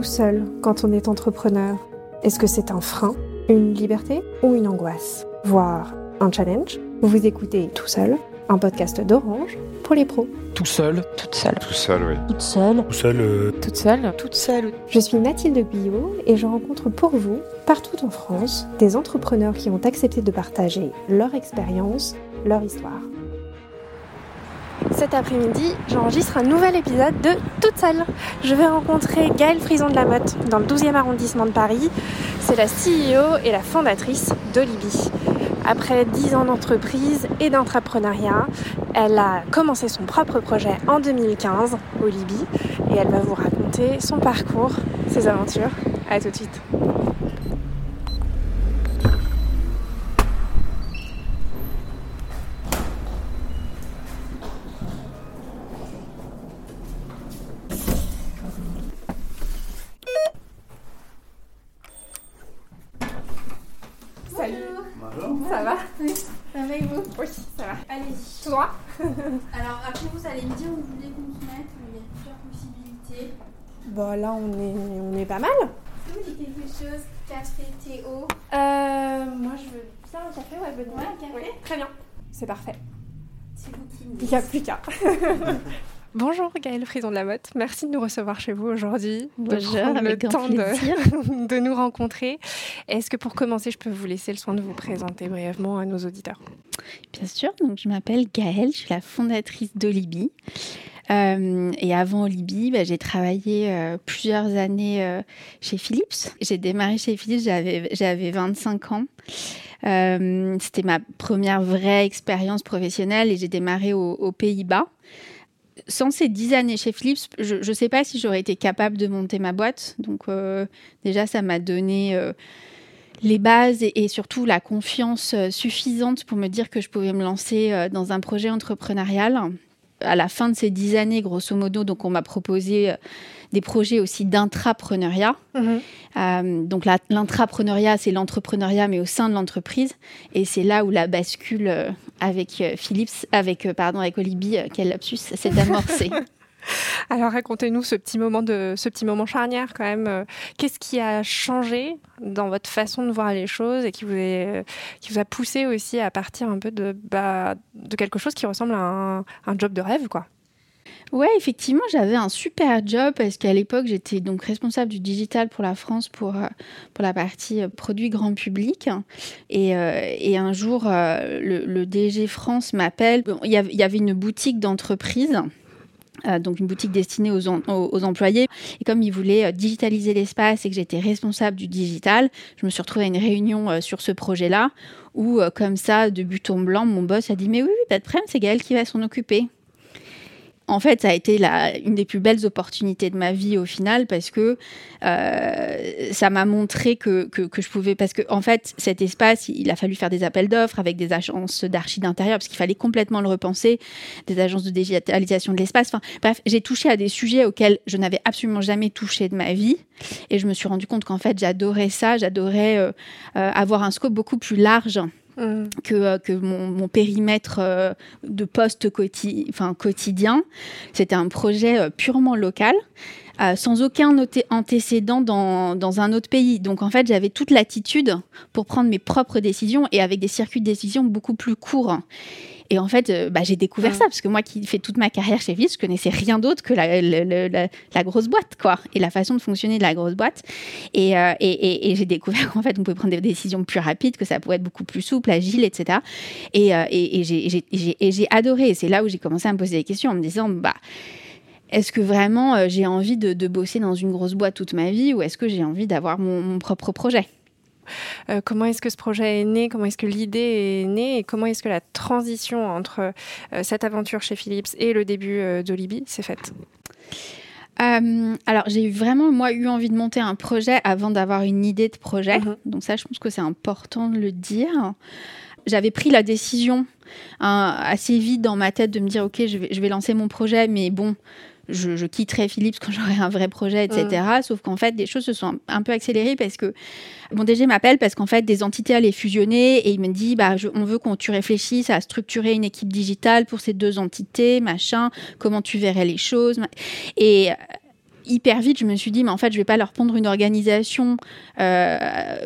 tout seul quand on est entrepreneur Est-ce que c'est un frein, une liberté ou une angoisse Voire un challenge? Vous écoutez Tout seul, un podcast d'Orange pour les pros. Tout seul Toute seule. Tout seul, oui. Toute seule. Tout seul. euh, Toute seule. Toute seule. Je suis Mathilde Guyot et je rencontre pour vous, partout en France, des entrepreneurs qui ont accepté de partager leur expérience, leur histoire. Cet après-midi, j'enregistre un nouvel épisode de Toute seule. Je vais rencontrer Gaëlle Frison de la Motte dans le 12e arrondissement de Paris. C'est la CEO et la fondatrice d'Olibi. Après 10 ans d'entreprise et d'entrepreneuriat, elle a commencé son propre projet en 2015, Olibi, et elle va vous raconter son parcours, ses aventures. A tout de suite. Ça va Ça va et vous Oui, ça va. Allez-y. Tout droit Alors après vous allez me dire où vous voulez qu'on se mette, il y a plusieurs possibilités. Bon, là, on est, on est pas mal. Est-ce que vous dites quelque chose Café, Théo Euh, moi, je veux bien un café, ouais, bonne Ouais, idée. café. Oui, très bien. C'est parfait. C'est vous qui me Il dites. n'y a plus qu'à. Bonjour Gaëlle Frison de la Motte, merci de nous recevoir chez vous aujourd'hui, de Bonjour, prendre le temps de, nous rencontrer. Est-ce que pour commencer, je peux vous laisser le soin de vous présenter brièvement à nos auditeurs? Bien sûr, donc je m'appelle Gaëlle, je suis la fondatrice d'Olibi. Euh, et avant Olibi, bah, j'ai travaillé euh, plusieurs années euh, chez Philips. J'ai démarré chez Philips, j'avais, j'avais 25 ans. Euh, c'était ma première vraie expérience professionnelle et j'ai démarré au- aux Pays-Bas. Sans ces dix années chez Philips, je ne sais pas si j'aurais été capable de monter ma boîte. Donc euh, déjà, ça m'a donné euh, les bases et, surtout la confiance euh, suffisante pour me dire que je pouvais me lancer dans un projet entrepreneurial. À la fin de ces dix années, grosso modo, donc on m'a proposé euh, des projets aussi d'intrapreneuriat. Euh, donc l'intrapreneuriat, c'est l'entrepreneuriat, mais au sein de l'entreprise. Et c'est là où la bascule euh, avec Philips, avec pardon, avec Olibi, quel lapsus, s'est amorcée. Alors racontez-nous ce petit moment de ce petit moment charnière quand même. Euh, Qu'est-ce qui a changé dans votre façon de voir les choses et qui vous, vous a poussé aussi à partir un peu de, bah, quelque chose qui ressemble à un, job de rêve quoi? Ouais, effectivement, j'avais un super job parce qu'à l'époque, j'étais donc responsable du digital pour la France pour, euh, pour la partie euh, produit grand public. Et, euh, un jour, euh, le, DG France m'appelle. Il y avait une boutique d'entreprise. Euh, donc une boutique destinée aux, aux, employés. Et comme il voulait euh, digitaliser l'espace et que j'étais responsable du digital, je me suis retrouvée à une réunion euh, sur ce projet-là où, comme ça, de but en blanc, mon boss a dit Mais oui, oui, pas de problème, c'est Gaël qui va s'en occuper. En fait, ça a été une des plus belles opportunités de ma vie au final parce que euh, ça m'a montré que je pouvais. Parce que, en fait, cet espace, il a fallu faire des appels d'offres avec des agences d'archi d'intérieur parce qu'il fallait complètement le repenser, des agences de digitalisation de l'espace. Enfin, bref, j'ai touché à des sujets auxquels je n'avais absolument jamais touché de ma vie. Et je me suis rendu compte qu'en fait, j'adorais ça. J'adorais euh, euh, avoir un scope beaucoup plus large que, euh, que mon, périmètre euh, de poste quotidien. C'était un projet euh, purement local. euh, sans aucun antécédent dans, dans un autre pays. Donc en fait, j'avais toute l'attitude pour prendre mes propres décisions et avec des circuits de décision beaucoup plus courts. Et en fait, euh, bah, j'ai découvert Mm. ça parce que moi qui fais toute ma carrière chez Philips, je connaissais rien d'autre que la, la- la- la- la grosse boîte, quoi, et la façon de fonctionner de la grosse boîte. Et, euh, et, et- et j'ai découvert qu'en fait, on pouvait prendre des décisions plus rapides, que ça pouvait être beaucoup plus souple, agile, etc. Et, euh, et, j'ai- et adoré. Et c'est là où j'ai commencé à me poser des questions en me disant, bah, est-ce que vraiment euh, j'ai envie de, de bosser dans une grosse boîte toute ma vie ou est-ce que j'ai envie d'avoir mon, mon propre projet? Euh, comment est-ce que ce projet est né Comment est-ce que l'idée est née Et comment est-ce que la transition entre euh, cette aventure chez Philips et le début euh, d'Olibi s'est faite? Euh, alors, j'ai vraiment, moi, eu envie de monter un projet avant d'avoir une idée de projet. Mhm. Donc ça, je pense que c'est important de le dire. J'avais pris la décision hein, assez vite dans ma tête de me dire, OK, je vais, je vais lancer mon projet, mais bon, je, je quitterai Philips quand j'aurai un vrai projet, etc. Sauf qu'en fait, des choses se sont un, un peu accélérées parce que mon DG m'appelle parce qu'en fait, des entités allaient fusionner et il me dit, bah, je- on veut qu'on tu réfléchisses à structurer une équipe digitale pour ces deux entités, machin, comment tu verrais les choses. Et euh, hyper vite, je me suis dit, mais en fait, je vais pas leur pondre une organisation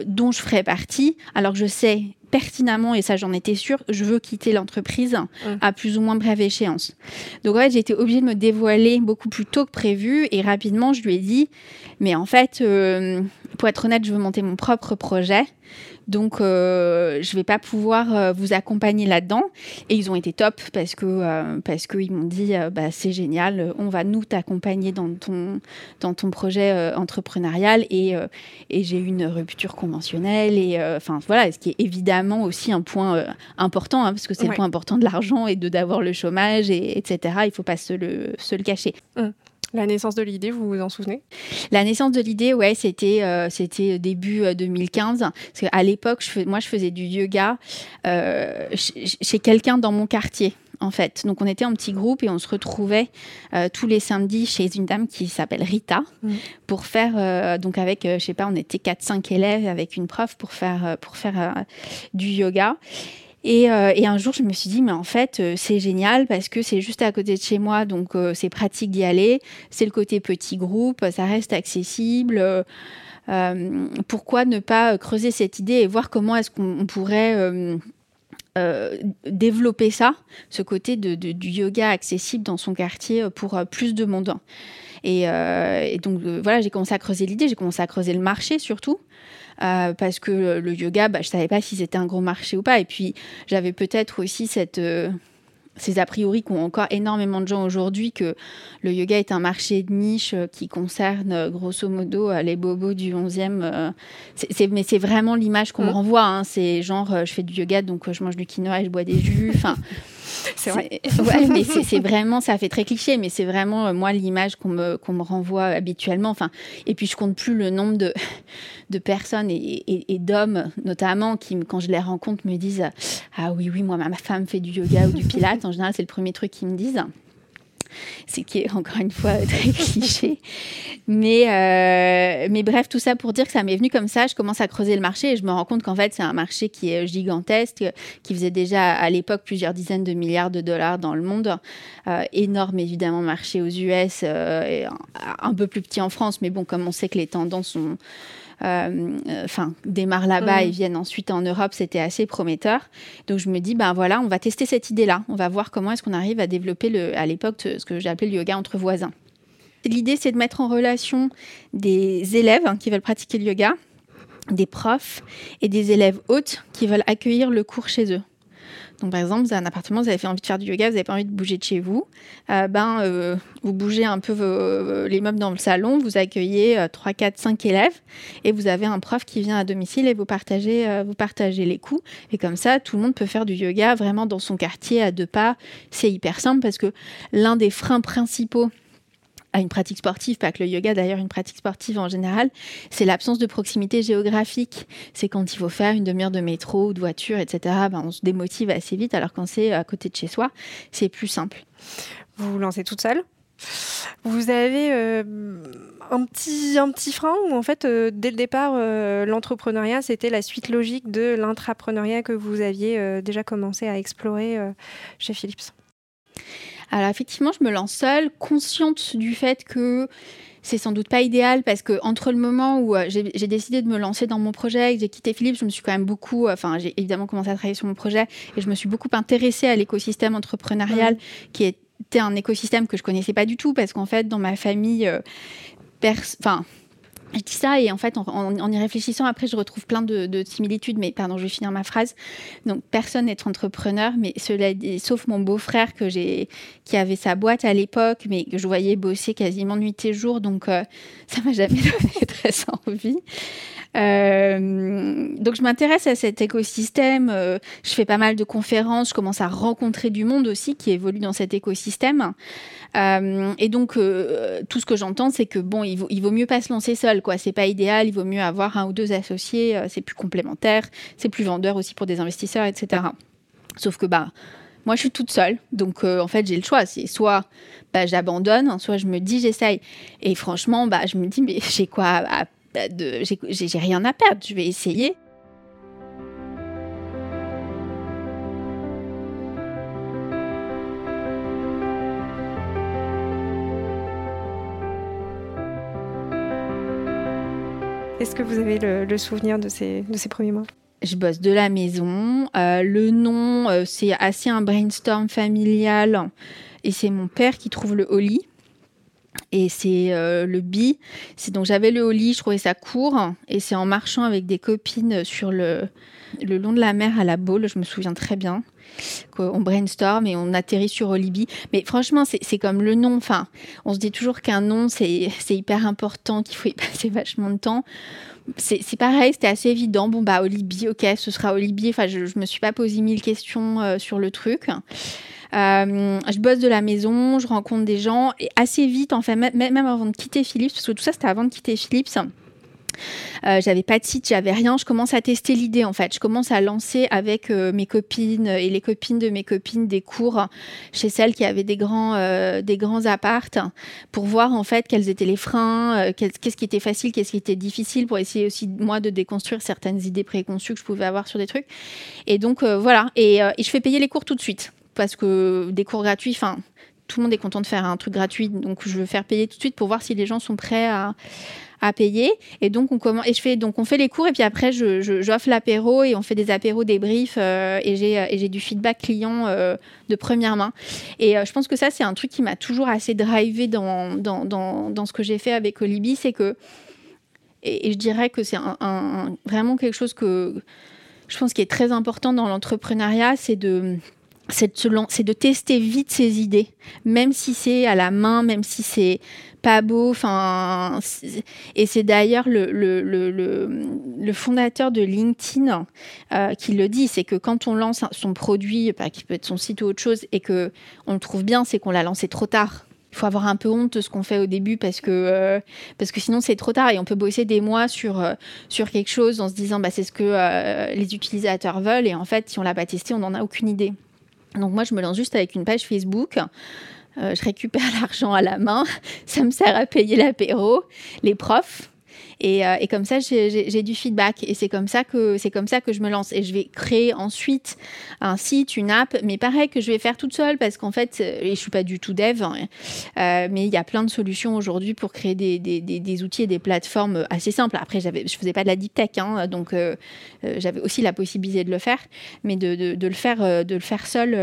dont je ferai partie, alors que je sais pertinemment, et ça j'en étais sûre, je veux quitter l'entreprise à plus ou moins brève échéance. Donc en fait, j'ai été obligée de me dévoiler beaucoup plus tôt que prévu et rapidement, je lui ai dit, mais en fait, euh, pour être honnête, je veux monter mon propre projet. Donc, euh, je vais pas pouvoir euh, vous accompagner là-dedans. Et ils ont été top parce que euh, parce qu'ils m'ont dit bah, c'est génial, on va nous t'accompagner dans ton dans ton projet entrepreneurial. Et, et j'ai eu une rupture conventionnelle. Et enfin voilà, ce qui est évidemment aussi un point important hein, parce que c'est le point important de l'argent et de d'avoir le chômage et etc. Il faut pas se le se le cacher. Mmh. La naissance de l'idée, vous vous en souvenez? La naissance de l'idée, ouais, c'était euh, c'était début 2015. Euh, parce qu'à l'époque, je moi, je faisais du yoga euh, chez quelqu'un dans mon quartier. En fait, donc on était en petit groupe et on se retrouvait tous les samedis chez une dame qui s'appelle Rita mmh. pour faire donc avec je sais pas on était 4 5 élèves avec une prof pour faire pour faire du yoga euh, et, un jour, je me suis dit, mais en fait, euh, c'est génial parce que c'est juste à côté de chez moi, donc euh, c'est pratique d'y aller. C'est le côté petit groupe, ça reste accessible. pourquoi ne pas creuser cette idée et voir comment est-ce qu'on pourrait développer ça, ce côté de, du yoga accessible dans son quartier pour plus de monde? Et, et donc voilà, j'ai commencé à creuser l'idée, j'ai commencé à creuser le marché surtout. Euh, parce que le yoga, bah, je savais pas si c'était un gros marché ou pas. Et puis j'avais peut-être aussi cette euh, ces a priori qu'ont encore énormément de gens aujourd'hui que le yoga est un marché de niche euh, qui concerne grosso modo les bobos du 11e. mais c'est vraiment l'image qu'on me mm. renvoie. Hein. C'est genre, je fais du yoga, donc je mange du quinoa et je bois des jus. Enfin, c'est vrai. Ouais, mais c'est vraiment, ça fait très cliché, mais c'est vraiment moi l'image qu'on me, me renvoie habituellement. Enfin, et puis je compte plus le nombre de, de personnes et, d'hommes notamment qui, quand je les rencontre, me disent Ah oui, oui, moi, ma femme fait du yoga ou du pilate. En général, c'est le premier truc qu'ils me disent c'est qui est encore une fois très cliché. Mais, euh, mais bref, tout ça pour dire que ça m'est venu comme ça. Je commence à creuser le marché et je me rends compte qu'en fait, c'est un marché qui est gigantesque, qui faisait déjà à l'époque plusieurs dizaines de milliards de dollars dans le monde. Euh, énorme, évidemment, marché aux US, euh, et un, peu plus petit en France. Mais bon, comme on sait que les tendances sont enfin, démarrent là-bas et viennent ensuite en Europe, c'était assez prometteur. Donc je me dis, ben voilà, on va tester cette idée-là. On va voir comment est-ce qu'on arrive à développer le, à l'époque ce que appelé le yoga entre voisins. L'idée, c'est de mettre en relation des élèves hein, qui veulent pratiquer le yoga, des profs et des élèves hôtes qui veulent accueillir le cours chez eux. Donc, par exemple, vous avez un appartement, vous avez fait envie de faire du yoga, vous n'avez pas envie de bouger de chez vous. Euh, ben, euh, vous bougez un peu les meubles dans le salon, vous accueillez 3, 4, 5 élèves et vous avez un prof qui vient à domicile et vous partagez, euh, vous partagez les coûts. Et comme ça, tout le monde peut faire du yoga vraiment dans son quartier à deux pas. C'est hyper simple parce que l'un des freins principaux à une pratique sportive, pas que le yoga d'ailleurs, une pratique sportive en général, c'est l'absence de proximité géographique. C'est quand il faut faire une demi-heure de métro ou de voiture, etc. Ben, on se démotive assez vite, alors quand c'est à côté de chez soi, c'est plus simple. Vous vous lancez toute seule? Vous avez euh, un, petit, un petit frein où en fait euh, dès le départ euh, l'entrepreneuriat c'était la suite logique de l'intrapreneuriat que vous aviez déjà commencé à explorer chez Philips? Alors effectivement, je me lance seule, consciente du fait que c'est sans doute pas idéal parce que entre le moment où euh, j'ai décidé de me lancer dans mon projet, que j'ai quitté Philippe, je me suis quand même beaucoup, euh, enfin j'ai évidemment commencé à travailler sur mon projet et je me suis beaucoup intéressée à l'écosystème entrepreneurial qui était un écosystème que je connaissais pas du tout parce qu'en fait dans ma famille, euh, enfin je dis ça et en fait, en, y réfléchissant, après, je retrouve plein de, similitudes. Mais pardon, je vais finir ma phrase. Donc, personne n'est entrepreneur, mais cela sauf mon beau-frère qui avait sa boîte à l'époque, mais que je voyais bosser quasiment nuit et jour. Donc, euh, ça m'a jamais donné très envie. Euh, donc je m'intéresse à cet écosystème, euh, je fais pas mal de conférences, je commence à rencontrer du monde aussi qui évolue dans cet écosystème. Euh, et donc tout ce que j'entends, c'est que bon, il vaut, il vaut mieux pas se lancer seul, quoi. C'est pas idéal, il vaut mieux avoir un ou deux associés, c'est plus complémentaire, c'est plus vendeur aussi pour des investisseurs, etc. Sauf que bah moi je suis toute seule, donc en fait j'ai le choix, c'est soit bah, j'abandonne, soit je me dis j'essaye. Et franchement, bah je me dis mais j'ai quoi à bah, j'ai rien à perdre, je vais essayer. Est-ce que vous avez le, souvenir de ces, de ces premiers mois? Je bosse de la maison. Euh, le nom, euh, c'est assez un brainstorm familial. Et c'est mon père qui trouve le holly. Et c'est euh, le bi. C'est donc j'avais le holly, je trouvais ça court. Et c'est en marchant avec des copines sur le, le long de la mer à la Baule, je me souviens très bien. On brainstorm et on atterrit sur Olibi. Mais franchement, c'est comme le nom. Enfin, on se dit toujours qu'un nom, c'est hyper important, qu'il faut y passer vachement de temps c'est pareil, c'était assez évident. Bon, bah, Olibi, ok, ce sera Olibi. Enfin, je, je me suis pas posé mille questions euh, sur le truc. Euh, je bosse de la maison, je rencontre des gens et assez vite, en fait, même avant de quitter Philips, parce que tout ça c'était avant de quitter Philips. Euh, j'avais pas de site, j'avais rien. Je commence à tester l'idée en fait. Je commence à lancer avec euh, mes copines et les copines de mes copines des cours chez celles qui avaient des grands, euh, des grands appartes pour voir en fait quels étaient les freins, qu'est-ce qui était facile, qu'est-ce qui était difficile pour essayer aussi moi de déconstruire certaines idées préconçues que je pouvais avoir sur des trucs. Et donc voilà. Et, et je fais payer les cours tout de suite parce que des cours gratuits, enfin tout le monde est content de faire un truc gratuit, donc je veux faire payer tout de suite pour voir si les gens sont prêts à, à payer. Et donc on commence, et je fais donc on fait les cours et puis après je j'offre l'apéro et on fait des apéros débriefs euh, et j'ai et j'ai du feedback client euh, de première main. Et euh, je pense que ça c'est un truc qui m'a toujours assez drivé dans dans, dans, dans ce que j'ai fait avec Olibi, c'est que et, je dirais que c'est un, vraiment quelque chose que je pense qui est très important dans l'entrepreneuriat, c'est de c'est de, tester vite ses idées, même si c'est à la main, même si c'est pas beau. Et c'est d'ailleurs le, fondateur de LinkedIn euh, qui le dit, c'est que quand on lance son produit, pas qui peut être son site ou autre chose, et que on le trouve bien, c'est qu'on l'a lancé trop tard. Il faut avoir un peu honte de ce qu'on fait au début parce que, euh, parce que sinon c'est trop tard et on peut bosser des mois sur, euh, sur quelque chose en se disant bah, c'est ce que les utilisateurs veulent et en fait si on l'a pas testé on n'en a aucune idée. Donc moi je me lance juste avec une page Facebook. Euh, je récupère l'argent à la main, ça me sert à payer l'apéro, les profs, euh, et, comme ça, j'ai du feedback. Et c'est comme ça que comme ça que je me lance. Et je vais créer ensuite un site, une app, mais pareil que je vais faire toute seule parce qu'en fait, euh, et je suis pas du tout dev, hein, euh, mais il y a plein de solutions aujourd'hui pour créer des, des, des, outils et des plateformes assez simples. Après, j'avais, je faisais pas de la deep tech, hein, donc j'avais aussi la possibilité de le faire, mais de, de, de le faire, de le faire seul,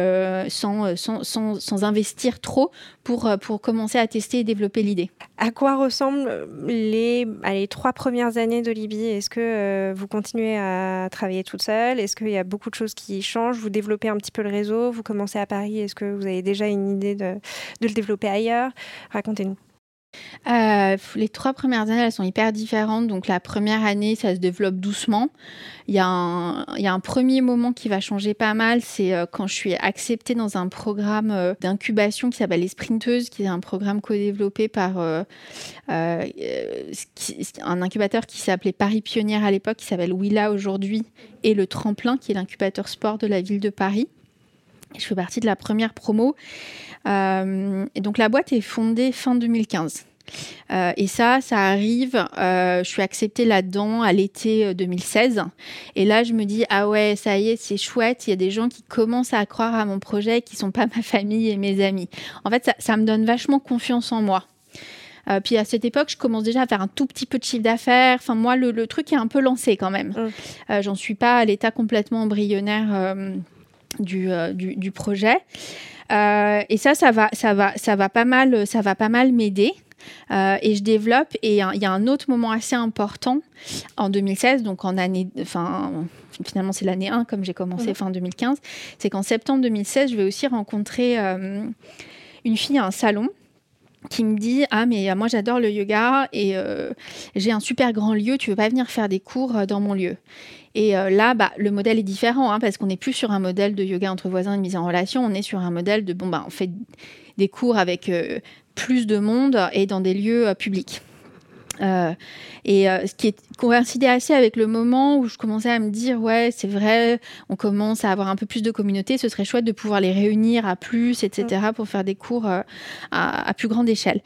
sans, sans, sans, sans, investir trop pour, pour commencer à tester et développer l'idée. À quoi ressemblent les, les trois premières années de Libye, est-ce que euh, vous continuez à travailler toute seule? Est-ce qu'il y a beaucoup de choses qui changent? Vous développez un petit peu le réseau? Vous commencez à Paris? Est-ce que vous avez déjà une idée de, de le développer ailleurs? Racontez-nous. Euh, les trois premières années, elles sont hyper différentes. Donc la première année, ça se développe doucement. Il y, a un, premier moment qui va changer pas mal, c'est euh, quand je suis acceptée dans un programme euh, d'incubation qui s'appelle Les Sprinteuses, qui est un programme co-développé par un incubateur qui s'appelait Paris Pionnière à l'époque, qui s'appelle Willa aujourd'hui, et le Tremplin, qui est l'incubateur sport de la ville de Paris. Je fais partie de la première promo. Euh, et donc la boîte est fondée fin 2015. Euh, et ça, ça arrive, euh, je suis acceptée là-dedans à l'été 2016. Et là, je me dis, ah ouais, ça y est, c'est chouette, il y a des gens qui commencent à croire à mon projet, qui sont pas ma famille et mes amis. En fait, ça, ça me donne vachement confiance en moi. puis à cette époque, je commence déjà à faire un tout petit peu de chiffre d'affaires. Enfin, moi, le, le, truc est un peu lancé quand même. Mmh. J'en suis pas à l'état complètement embryonnaire du, du, du, projet. Euh, et ça, ça va, ça va, ça va pas mal, ça va pas mal m'aider. Euh, et je développe. Et il y a un autre moment assez important en 2016, donc en année, enfin finalement c'est l'année 1 comme j'ai commencé fin 2015, c'est qu'en septembre 2016, je vais aussi rencontrer euh, une fille à un salon qui me dit ah mais moi j'adore le yoga et j'ai un super grand lieu tu veux pas venir faire des cours dans mon lieu? Et euh, là, bah, le modèle est différent hein, parce qu'on n'est plus sur un modèle de yoga entre voisins et de mise en relation. On est sur un modèle de bon, bah, on fait des cours avec euh, plus de monde et dans des lieux euh, publics. Euh, et euh, ce qui est coïncidé assez avec le moment où je commençais à me dire ouais c'est vrai on commence à avoir un peu plus de communauté ce serait chouette de pouvoir les réunir à plus etc mm. pour faire des cours euh, à, plus grande échelle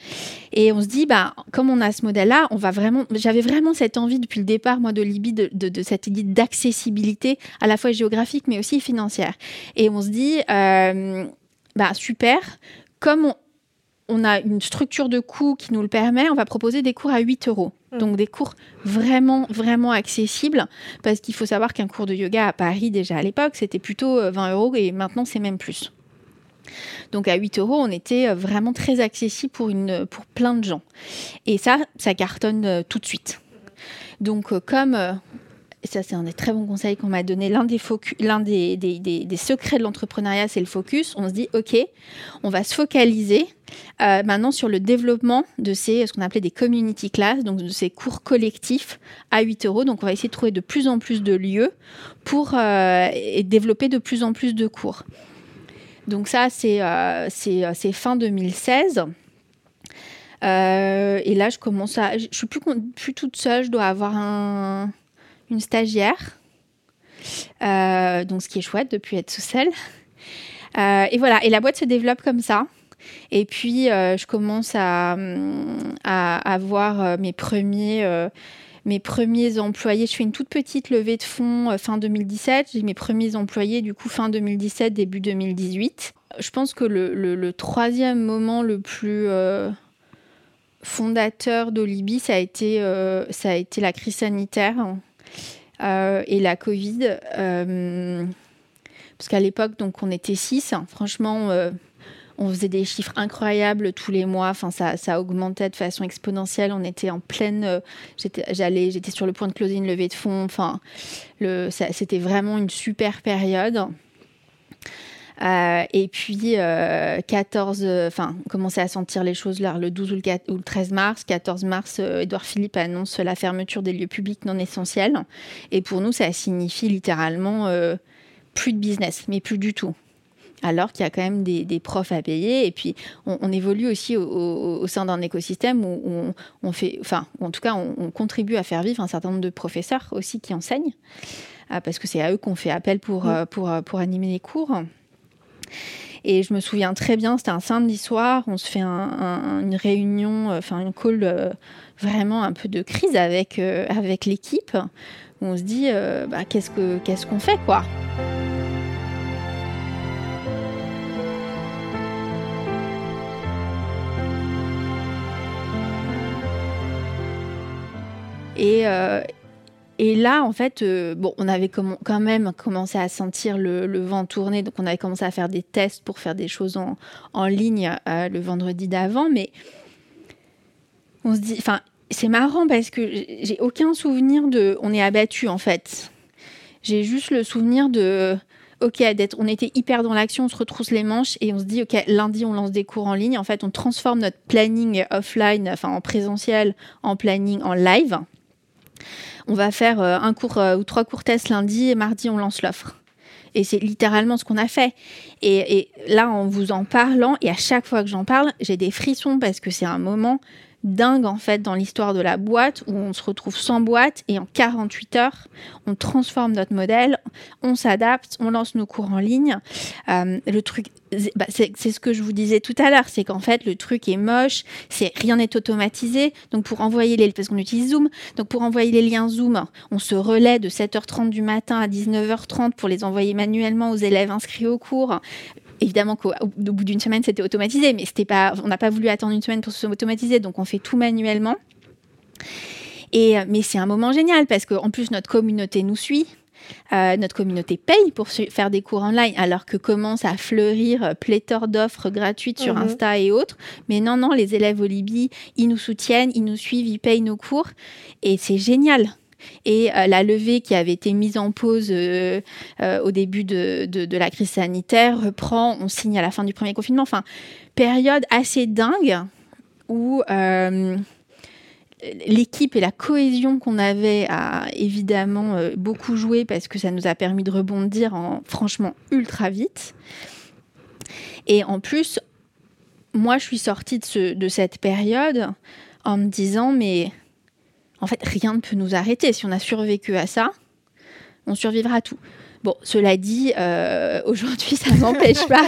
et on se dit bah comme on a ce modèle là on va vraiment j'avais vraiment cette envie depuis le départ moi de Libye de, de, de cette idée d'accessibilité à la fois géographique mais aussi financière et on se dit bah super comme on, on a une structure de coût qui nous le permet, on va proposer des cours à 8 euros. Mmh. Donc des cours vraiment, vraiment accessibles, parce qu'il faut savoir qu'un cours de yoga à Paris, déjà à l'époque, c'était plutôt 20 euros et maintenant c'est même plus. Donc à 8 euros, on était vraiment très accessible pour, une, pour plein de gens. Et ça, ça cartonne tout de suite. Donc comme ça c'est un des très bons conseils qu'on m'a donné, l'un des, secrets de l'entrepreneuriat, c'est le focus. On se dit, OK, on va se focaliser euh, maintenant sur le développement de ces, ce qu'on appelait des community class, donc de ces cours collectifs à 8 euros. Donc on va essayer de trouver de plus en plus de lieux pour euh, et développer de plus en plus de cours. Donc ça, c'est, euh, fin 2016. et là, je commence à... Je suis plus toute seule, je dois avoir un une stagiaire. Euh, donc, ce qui est chouette depuis être sous seule. Euh, et voilà, et la boîte se développe comme ça. Et puis, euh, je commence à, avoir mes premiers, mes premiers employés. Je fais une toute petite levée de fonds fin 2017. J'ai mes premiers employés, du coup, fin 2017, début 2018. Je pense que le, le, troisième moment le plus fondateur d'Olibi, ça, a été, ça a été la crise sanitaire euh, et la Covid. Euh, parce qu'à l'époque, donc, on était six. Franchement, euh, on faisait des chiffres incroyables tous les mois. Enfin, ça, ça augmentait de façon exponentielle. On était en pleine. j'étais, j'allais, j'étais sur le point de closer une levée de fonds. Enfin, c'était vraiment une super période. Euh, et puis, 14, euh, euh, enfin, on commençait à sentir les choses là, le 12 ou le, 13 mars. 14 mars, Edouard Philippe annonce la fermeture des lieux publics non essentiels. Et pour nous, ça signifie littéralement plus de business, mais plus du tout alors qu'il y a quand même des, profs à payer. Et puis, on, évolue aussi au, sein d'un écosystème où on, fait, enfin, en tout cas, on, contribue à faire vivre un certain nombre de professeurs aussi qui enseignent, parce que c'est à eux qu'on fait appel pour, pour, pour animer les cours. Et je me souviens très bien, c'était un samedi soir, on se fait une réunion, euh, enfin une call euh, vraiment un peu de crise avec, euh, avec l'équipe. On se dit, bah, qu'est-ce qu'on fait quoi? Et là, en fait, euh, bon, on avait quand même commencé à sentir le, vent tourner, donc on avait commencé à faire des tests pour faire des choses en, ligne euh, le vendredi d'avant, mais on se dit, enfin, c'est marrant parce que j'ai aucun souvenir de, on est abattu en fait. J'ai juste le souvenir de, ok, d'être, on était hyper dans l'action, on se retrousse les manches et on se dit, ok, lundi on lance des cours en ligne. En fait, on transforme notre planning offline, enfin en présentiel, en planning en live on va faire euh, un cours euh, ou trois cours tests lundi et mardi on lance l'offre. Et c'est littéralement ce qu'on a fait. Et, et, là, en vous en parlant, et à chaque fois que j'en parle, j'ai des frissons parce que c'est un moment dingue en fait dans l'histoire de la boîte où on se retrouve sans boîte et en 48 heures on transforme notre modèle, on s'adapte, on lance nos cours en ligne. Euh, le truc, bah, c'est ce que je vous disais tout à l'heure, c'est qu'en fait le truc est moche, c'est rien n'est automatisé. Donc pour envoyer les, parce qu'on utilise Zoom, donc pour envoyer les liens Zoom, on se relaie de 7h30 du matin à 19h30 pour les envoyer manuellement aux élèves inscrits au cours évidemment qu'au bout d'une semaine, c'était automatisé, mais c'était pas, on n'a pas voulu attendre une semaine pour se automatiser, donc on fait tout manuellement. Et, euh, mais c'est un moment génial parce qu'en plus, notre communauté nous suit. Euh, notre communauté paye pour faire des cours online, alors que commence à fleurir euh, pléthore d'offres gratuites sur mhm. Insta et autres. Mais non, non, les élèves au Libye, ils nous soutiennent, ils nous suivent, ils payent nos cours. Et c'est génial. Et euh, la levée qui avait été mise en pause euh, euh, au début de, la crise sanitaire reprend, on signe à la fin du premier confinement. Enfin, période assez dingue où l'équipe et la cohésion qu'on avait a évidemment beaucoup joué parce que ça nous a permis de rebondir en franchement ultra vite. Et en plus, moi, je suis sortie de cette période en me disant, mais en fait, rien ne peut nous arrêter. Si on a survécu à ça, on survivra à tout. Bon, cela dit, euh, aujourd'hui, ça ne m'empêche pas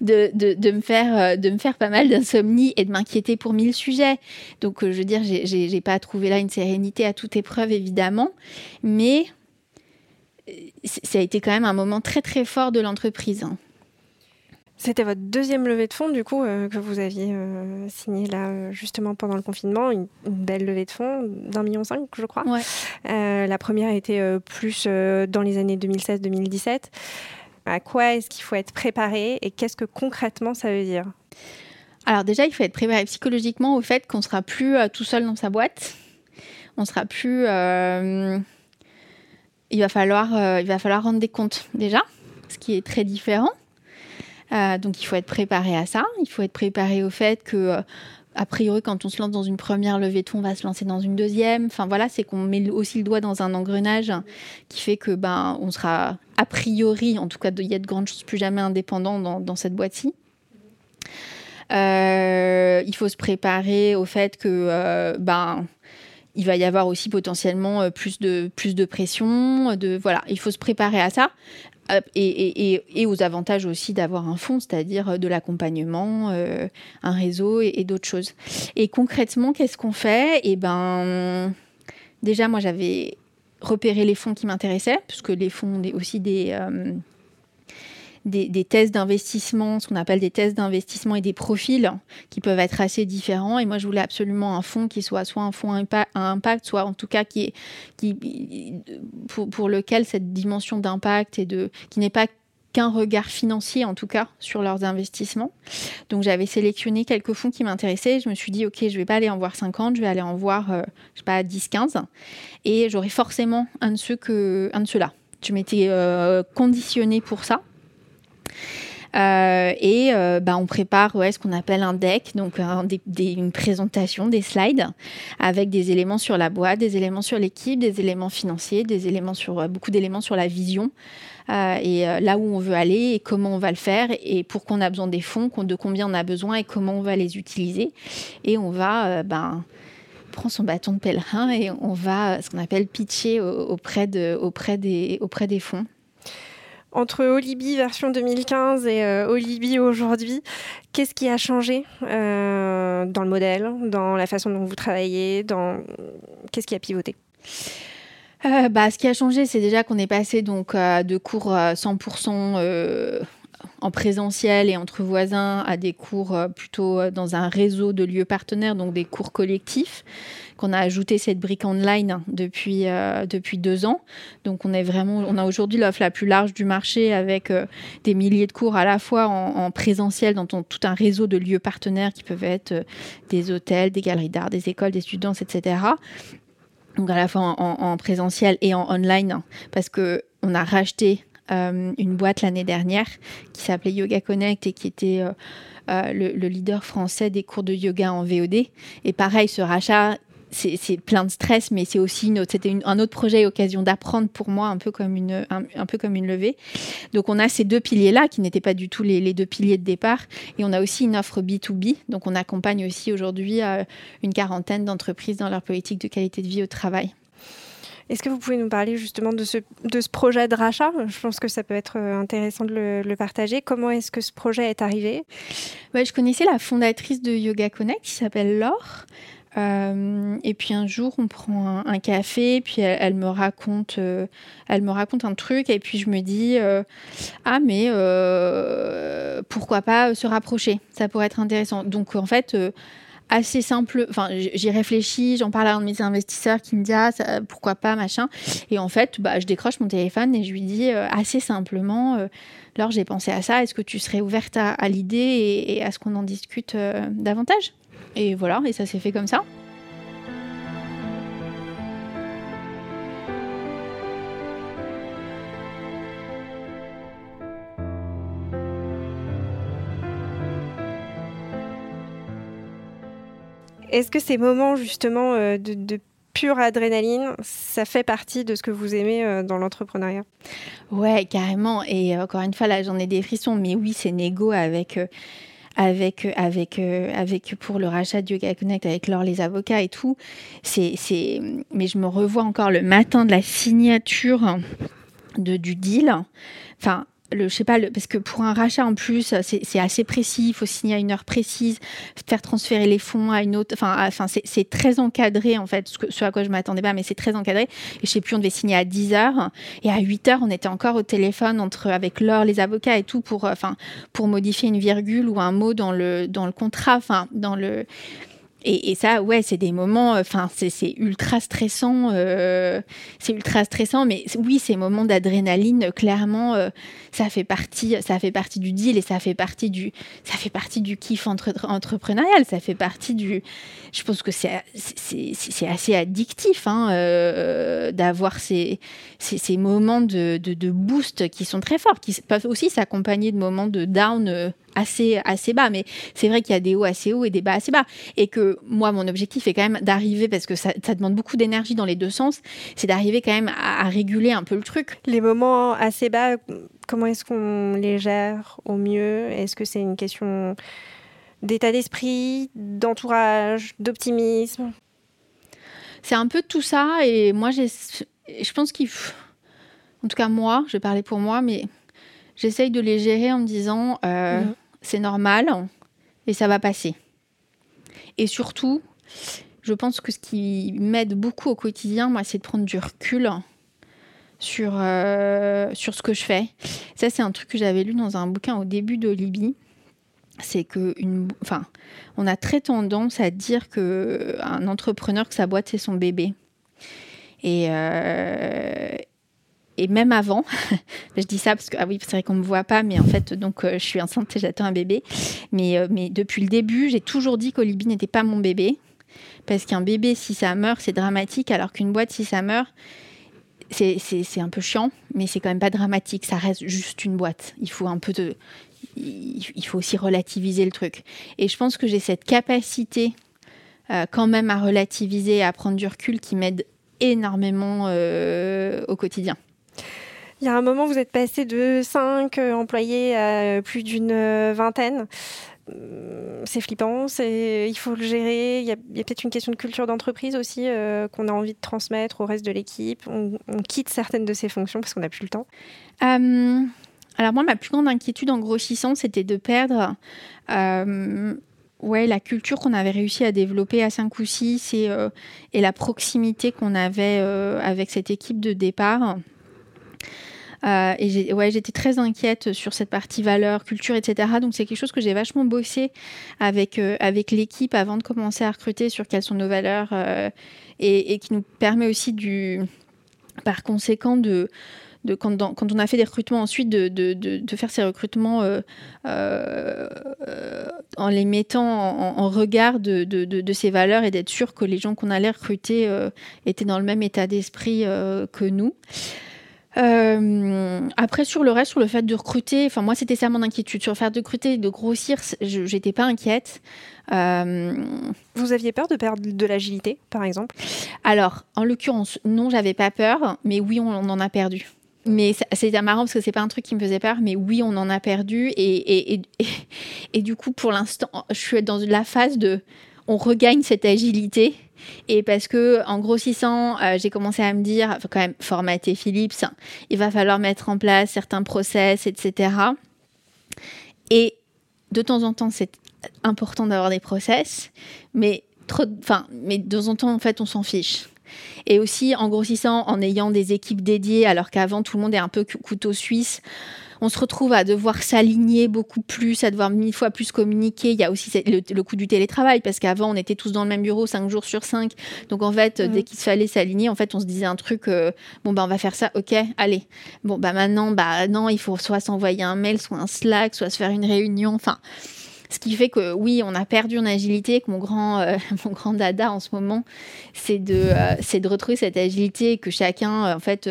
de, me faire, euh, de me faire pas mal d'insomnie et de m'inquiéter pour mille sujets. Donc, euh, je veux dire, j'ai pas trouvé là une sérénité à toute épreuve, évidemment, mais ça a été quand même un moment très très fort de l'entreprise. Hein. C'était votre deuxième levée de fonds, du coup, euh, que vous aviez euh, signé là, euh, justement pendant le confinement, une, une belle levée de fonds d'un million cinq, je crois. Ouais. La première était plus dans les années 2016-2017. À quoi est-ce qu'il faut être préparé et qu'est-ce que concrètement ça veut dire? Alors déjà, il faut être préparé psychologiquement au fait qu'on sera plus tout seul dans sa boîte. On sera plus. il va falloir, il va falloir rendre des comptes déjà, ce qui est très différent. Euh, donc il faut être préparé à ça. Il faut être préparé au fait que euh, a priori, quand on se lance dans une première levée de fonds, on va se lancer dans une deuxième. Enfin voilà, c'est qu'on met aussi le doigt dans un engrenage qui fait que ben on sera a priori, en tout cas, il y a de grandes chances plus jamais indépendant dans, cette boîte-ci. Euh, il faut se préparer au fait que ben il va y avoir aussi potentiellement plus de plus de pression. De voilà, il faut se préparer à ça. Et, aux avantages aussi d'avoir un fonds, c'est-à-dire euh, de l'accompagnement, euh, un réseau et, d'autres choses. Et concrètement, qu'est-ce qu'on fait? Eh ben, déjà, moi, j'avais repéré les fonds qui m'intéressaient, puisque les fonds ont aussi des, euh, des, des tests d'investissement, ce qu'on appelle des tests d'investissement et des profils qui peuvent être assez différents. Et moi, je voulais absolument un fonds qui soit soit un fonds à impa- à impact, soit en tout cas qui est, qui, pour, pour lequel cette dimension d'impact et de qui n'est pas qu'un regard financier en tout cas sur leurs investissements. Donc j'avais sélectionné quelques fonds qui m'intéressaient. Je me suis dit ok, je vais pas aller en voir 50, je vais aller en voir euh, je sais pas 10 15 et j'aurai forcément un de ceux que un de ceux-là. Je m'étais euh, conditionnée pour ça. Euh, et euh, bah, on prépare ce qu'on appelle un deck, donc des- une présentation, des slides, avec des éléments sur la boîte, des éléments sur l'équipe, des éléments financiers, des éléments sur euh, beaucoup d'éléments sur la vision euh, et euh, là où on veut aller et comment on va le faire et pourquoi on a besoin des fonds, de combien on a besoin et comment on va les utiliser. Et on va euh, ben prend son bâton de pèlerin et on va euh, ce qu'on appelle pitcher au- auprès de auprès des auprès des fonds. Entre Olibi version 2015 et euh, Olibi aujourd'hui, qu'est-ce qui a changé euh, dans le modèle, dans la façon dont vous travaillez, dans qu'est-ce qui a pivoté? Euh, bah, ce qui a changé, c'est déjà qu'on est passé donc de cours euh, 100% euh, en présentiel et entre voisins à des cours euh, plutôt euh, dans un réseau de lieux partenaires, donc des cours collectifs, qu'on a ajouté cette brique online depuis euh, depuis deux ans. Donc on est vraiment, on a aujourd'hui l'offre la plus large du marché avec des milliers de cours à la fois en, en présentiel dans tout un réseau de lieux partenaires qui peuvent être des hôtels, des galeries d'art, des écoles, des étudiants, etc donc à la fois en, en- en présentiel et en online, hein, parce que on a racheté euh, une boîte l'année dernière qui s'appelait Yoga Connect et qui était euh, euh, le, le leader français des cours de yoga en VOD. Et pareil, ce rachat, c'est plein de stress, mais c'est aussi c'était un autre projet et occasion d'apprendre pour moi, un peu comme une, un, peu comme une levée. Donc on a ces deux piliers-là qui n'étaient pas du tout les, les deux piliers de départ. Et on a aussi une offre B2B. Donc on accompagne aussi aujourd'hui une quarantaine d'entreprises dans leur politique de qualité de vie au travail. Est-ce que vous pouvez nous parler justement de ce, projet de rachat? Je pense que ça peut être euh, intéressant de le, partager. Comment est-ce que ce projet est arrivé? Je connaissais la fondatrice de Yoga Connect qui s'appelle Laure. Euh, et puis un jour, on prend un, café, puis elle, me raconte, euh, elle me raconte un truc, et puis je me dis ah mais pourquoi pas se rapprocher? Ça pourrait être intéressant. Donc en fait. Assez simple, enfin j'y réfléchis, j'en parle à un de mes investisseurs qui me dit ah pourquoi pas machin. Et en fait bah, je décroche mon téléphone et je lui dis euh, assez simplement euh, Laure j'ai pensé à ça, est-ce que tu serais ouverte à, l'idée et, et à ce qu'on en discute euh, davantage? Et voilà, et ça s'est fait comme ça. Est-ce que ces moments justement euh, de, pure adrénaline, ça fait partie de ce que vous aimez euh, dans l'entrepreneuriat? Ouais, carrément. Et encore une fois, là, j'en ai des frissons. Mais oui, c'est négo avec, euh, avec, avec, avec pour le rachat de Yoga Connect, avec Laure, les avocats et tout. C'est, c'est... Mais je me revois encore le matin de la signature de, du deal. Enfin, le, je sais pas, parce que pour un rachat en plus, c'est assez précis, il faut signer à une heure précise, faire transférer les fonds à une autre, enfin, c'est très encadré en fait, ce, à quoi je m'attendais pas, mais c'est très encadré. Et je sais plus, on devait signer à 10 heures et à 8 heures, on était encore au téléphone entre avec l'heure, les avocats et tout pour, enfin, pour modifier une virgule ou un mot dans le dans le contrat, enfin, dans le et, ça, ouais, c'est des moments, euh, enfin, c'est ultra stressant, euh, c'est ultra stressant, mais oui, ces moments d'adrénaline, clairement, euh, ça fait partie, ça fait partie du deal et ça fait partie du, ça fait partie du kiff entre, entrepreneurial, ça fait partie du, je pense que c'est assez addictif hein, d'avoir ces, moments de, boost qui sont très forts, qui peuvent aussi s'accompagner de moments de down assez, assez bas. Mais c'est vrai qu'il y a des hauts assez hauts et des bas assez bas. Et que moi, mon objectif est quand même d'arriver, parce que ça, demande beaucoup d'énergie dans les deux sens, c'est d'arriver quand même à, réguler un peu le truc. Les moments assez bas, comment est-ce qu'on les gère au mieux? Est-ce que c'est une question d'état d'esprit, d'entourage, d'optimisme? C'est un peu tout ça. Et moi, je pense qu'il faut... En tout cas, moi, je vais parler pour moi, mais j'essaye de les gérer en me disant euh, mhm. C'est normal et ça va passer. Et surtout, je pense que ce qui m'aide beaucoup au quotidien, moi, c'est de prendre du recul sur, euh, ce que je fais. Ça, c'est un truc que j'avais lu dans un bouquin au début de Libye. C'est que, une, enfin, on a très tendance à dire que un entrepreneur que sa boîte c'est son bébé. Et, euh, et même avant, je dis ça parce que ah oui, c'est vrai qu'on me voit pas, mais en fait, donc euh, je suis enceinte et j'attends un bébé. Mais, euh, mais depuis le début, j'ai toujours dit qu'Olibi n'était pas mon bébé. Parce qu'un bébé, si ça meurt, c'est dramatique, alors qu'une boîte, si ça meurt, c'est un peu chiant, mais c'est quand même pas dramatique. Ça reste juste une boîte. Il faut un peu. Il faut aussi relativiser le truc. Et je pense que j'ai cette capacité euh, quand même à relativiser, à prendre du recul qui m'aide énormément au quotidien. Il y a un moment, vous êtes passé de 5 euh, employés à plus d'une euh, vingtaine. Hum, c'est flippant, il faut le gérer. Il y a, peut-être une question de culture d'entreprise aussi euh, qu'on a envie de transmettre au reste de l'équipe. On, quitte certaines de ces fonctions parce qu'on n'a plus le temps. alors moi, ma plus grande inquiétude en grossissant, c'était de perdre ouais, la culture qu'on avait réussi à développer à 5 ou 6 et, et la proximité qu'on avait avec cette équipe de départ. Euh, et ouais, j'étais très inquiète sur cette partie valeur, culture, etc. Donc c'est quelque chose que j'ai vachement bossé avec, euh, avec l'équipe avant de commencer à recruter sur quelles sont nos valeurs euh, et, qui nous permet aussi du, par conséquent de, quand, quand, on a fait des recrutements ensuite, de, de, faire ces recrutements en les mettant en, regard de, ces valeurs et d'être sûr que les gens qu'on allait recruter étaient dans le même état d'esprit que nous. Euh, après, sur le reste, sur le fait de recruter, enfin, moi, c'était ça mon inquiétude. Sur le fait de recruter, de grossir, j'étais pas inquiète. Euh, Vous aviez peur de perdre de l'agilité, par exemple? Alors, en l'occurrence, non, j'avais pas peur, mais oui, on, en a perdu. Mais c'est marrant parce que c'est pas un truc qui me faisait peur, mais oui, on en a perdu. Et, et, et, et du coup, pour l'instant, je suis dans la phase de on regagne cette agilité et parce que en grossissant, euh, j'ai commencé à me dire, faut quand même formater Philips, il va falloir mettre en place certains process, etc. Et de temps en temps, c'est important d'avoir des process, mais trop, enfin, mais de temps en temps, en fait, on s'en fiche. Et aussi en grossissant, en ayant des équipes dédiées, alors qu'avant tout le monde est un peu couteau suisse on se retrouve à devoir s'aligner beaucoup plus, à devoir mille fois plus communiquer. Il y a aussi le, le coût du télétravail, parce qu'avant, on était tous dans le même bureau cinq jours sur cinq. Donc, en fait, dès qu'il fallait s'aligner, en fait, on se disait un truc, euh, bon, bah, on va faire ça, ok, allez. Bon, bah, maintenant, bah, non, il faut soit s'envoyer un mail, soit un Slack, soit se faire une réunion. Enfin, ce qui fait que oui, on a perdu en agilité, que mon grand, euh, mon grand dada en ce moment, c'est de, euh, de retrouver cette agilité, que chacun euh, en fait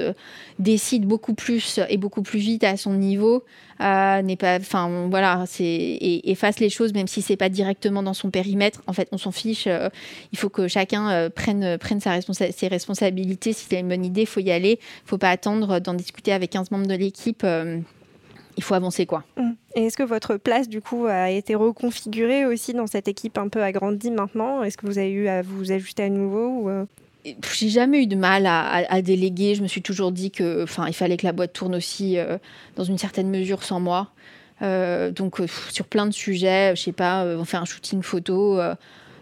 décide beaucoup plus et beaucoup plus vite à son niveau. n'est pas, enfin voilà, c'est et, fasse les choses même si c'est pas directement dans son périmètre. En fait, on s'en fiche. il faut que chacun prenne, prenne sa ses responsabilités. Si c'est une bonne idée, faut y aller. Faut pas attendre d'en discuter avec 15 membres de l'équipe il faut avancer quoi. Mmh. Et est-ce que votre place du coup a été reconfigurée aussi dans cette équipe un peu agrandie maintenant? Est-ce que vous avez eu à vous ajuster à nouveau ou euh? j'ai jamais eu de mal à, déléguer. Je me suis toujours dit que, enfin, il fallait que la boîte tourne aussi euh, dans une certaine mesure sans moi. Euh, donc, sur plein de sujets, je sais pas, on fait un shooting photo,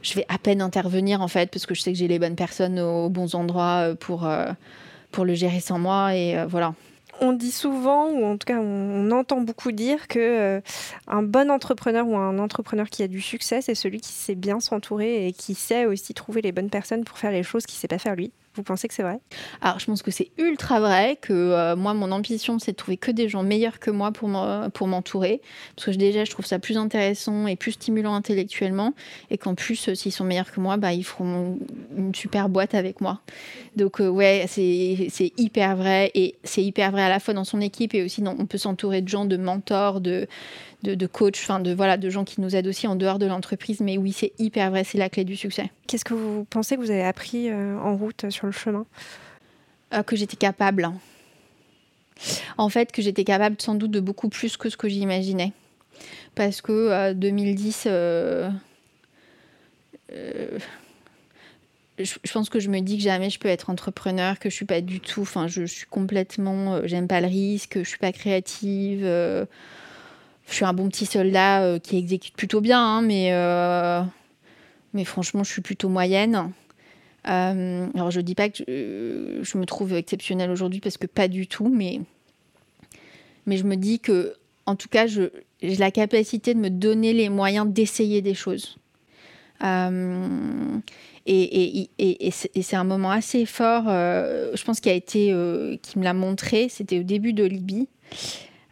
je vais à peine intervenir en fait parce que je sais que j'ai les bonnes personnes aux, bons endroits pour pour le gérer sans moi et voilà. On dit souvent, ou en tout cas on, entend beaucoup dire que euh, un bon entrepreneur ou un entrepreneur qui a du succès, c'est celui qui sait bien s'entourer et qui sait aussi trouver les bonnes personnes pour faire les choses qu'il ne sait pas faire lui. Vous pensez que c'est vrai? Alors, je pense que c'est ultra vrai, que euh, moi, mon ambition, c'est de trouver que des gens meilleurs que moi pour m'entourer. Parce que déjà, je trouve ça plus intéressant et plus stimulant intellectuellement. Et qu'en plus, euh, s'ils sont meilleurs que moi, bah, ils feront une super boîte avec moi. Donc, euh, ouais, c'est hyper vrai. Et c'est hyper vrai à la fois dans son équipe et aussi, on peut s'entourer de gens, de mentors, de, de, coach, enfin de voilà, de gens qui nous aident aussi en dehors de l'entreprise. Mais oui, c'est hyper vrai, c'est la clé du succès. Qu'est-ce que vous pensez que vous avez appris euh, en route euh, sur le chemin? Euh, Que j'étais capable. En fait, que j'étais capable sans doute de beaucoup plus que ce que j'imaginais. Parce que 2010, je, pense que je me dis que jamais je peux être entrepreneur, que je suis pas du tout, enfin, je, suis complètement, j'aime pas le risque, je suis pas créative je suis un bon petit soldat euh, qui exécute plutôt bien, hein, mais, euh, mais franchement, je suis plutôt moyenne. Euh, alors, je ne dis pas que je, me trouve exceptionnelle aujourd'hui parce que pas du tout, mais, je me dis que, en tout cas, j'ai la capacité de me donner les moyens d'essayer des choses. et, c'est un moment assez fort, je pense, a été, qui me l'a montré. C'était au début de Libye.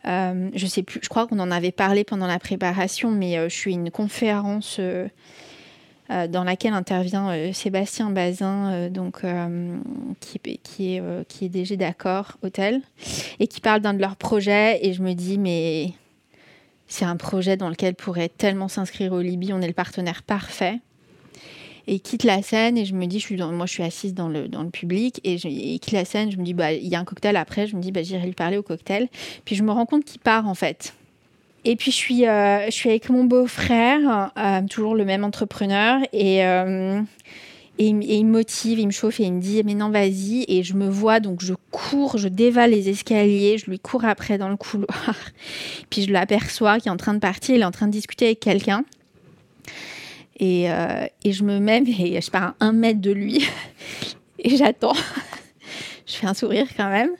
Euh, je sais plus, je crois qu'on en avait parlé pendant la préparation, mais euh, je suis une conférence euh, dans laquelle intervient Sébastien Bazin, donc, qui, est, qui DG d'accord Hôtel, et qui parle d'un de leurs projets. Et je me dis, mais c'est un projet dans lequel pourrait tellement s'inscrire au Libye, on est le partenaire parfait et quitte la scène et je me dis, moi je suis assise dans le, dans le public et, je, quitte la scène, je me dis, bah, il y a un cocktail après, je me dis, bah, j'irai lui parler au cocktail. Puis je me rends compte qu'il part en fait. Et puis je suis, euh, je suis avec mon beau-frère, euh, toujours le même entrepreneur, et, euh, et, il me motive, il me chauffe et il me dit, mais non, vas-y. Et je me vois, donc je cours, je dévale les escaliers, je lui cours après dans le couloir. puis je l'aperçois qui est en train de partir, il est en train de discuter avec quelqu'un. Et, euh, et, je me mets, mais je pars à un mètre de lui et j'attends. je fais un sourire quand même.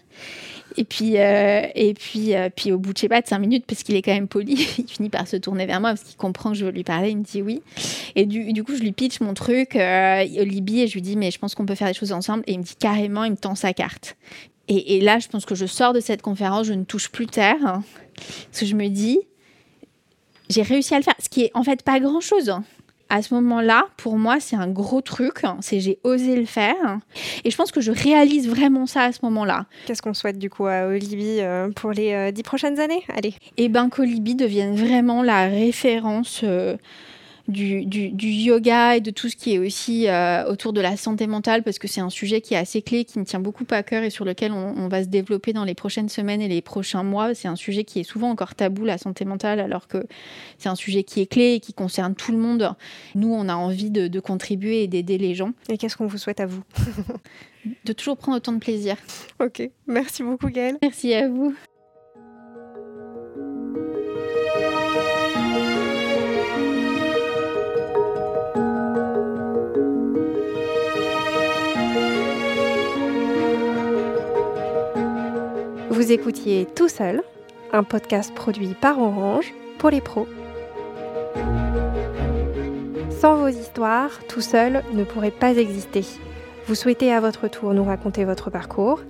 Et puis, euh, et puis, euh, puis au bout de, je sais pas, de cinq minutes, parce qu'il est quand même poli, il finit par se tourner vers moi parce qu'il comprend que je veux lui parler. Il me dit oui. Et du, coup, je lui pitch mon truc au Libye et je lui dis, mais je pense qu'on peut faire des choses ensemble. Et il me dit carrément, il me tend sa carte. Et, et là, je pense que je sors de cette conférence, je ne touche plus terre. Hein, parce que je me dis, j'ai réussi à le faire. Ce qui est en fait pas grand chose. Hein à ce moment-là, pour moi, c'est un gros truc. C'est j'ai osé le faire. Et je pense que je réalise vraiment ça à ce moment-là. Qu'est-ce qu'on souhaite du coup à Olibi euh, pour les euh, dix prochaines années? Allez. Eh bien, qu'Olibi devienne vraiment la référence. Euh, du, du, yoga et de tout ce qui est aussi euh, autour de la santé mentale, parce que c'est un sujet qui est assez clé, qui me tient beaucoup à cœur et sur lequel on, va se développer dans les prochaines semaines et les prochains mois. C'est un sujet qui est souvent encore tabou, la santé mentale, alors que c'est un sujet qui est clé et qui concerne tout le monde. Nous, on a envie de, de contribuer et d'aider les gens. Et qu'est-ce qu'on vous souhaite à vous? De toujours prendre autant de plaisir. Ok, merci beaucoup Gaëlle. Merci à vous. Vous écoutiez Tout seul, un podcast produit par Orange pour les pros. Sans vos histoires, Tout seul ne pourrait pas exister. Vous souhaitez à votre tour nous raconter votre parcours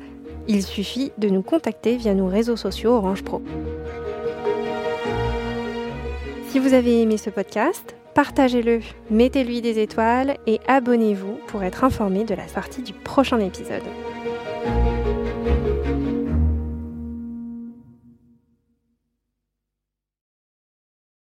Il suffit de nous contacter via nos réseaux sociaux Orange Pro. Si vous avez aimé ce podcast, partagez-le, mettez-lui des étoiles et abonnez-vous pour être informé de la sortie du prochain épisode.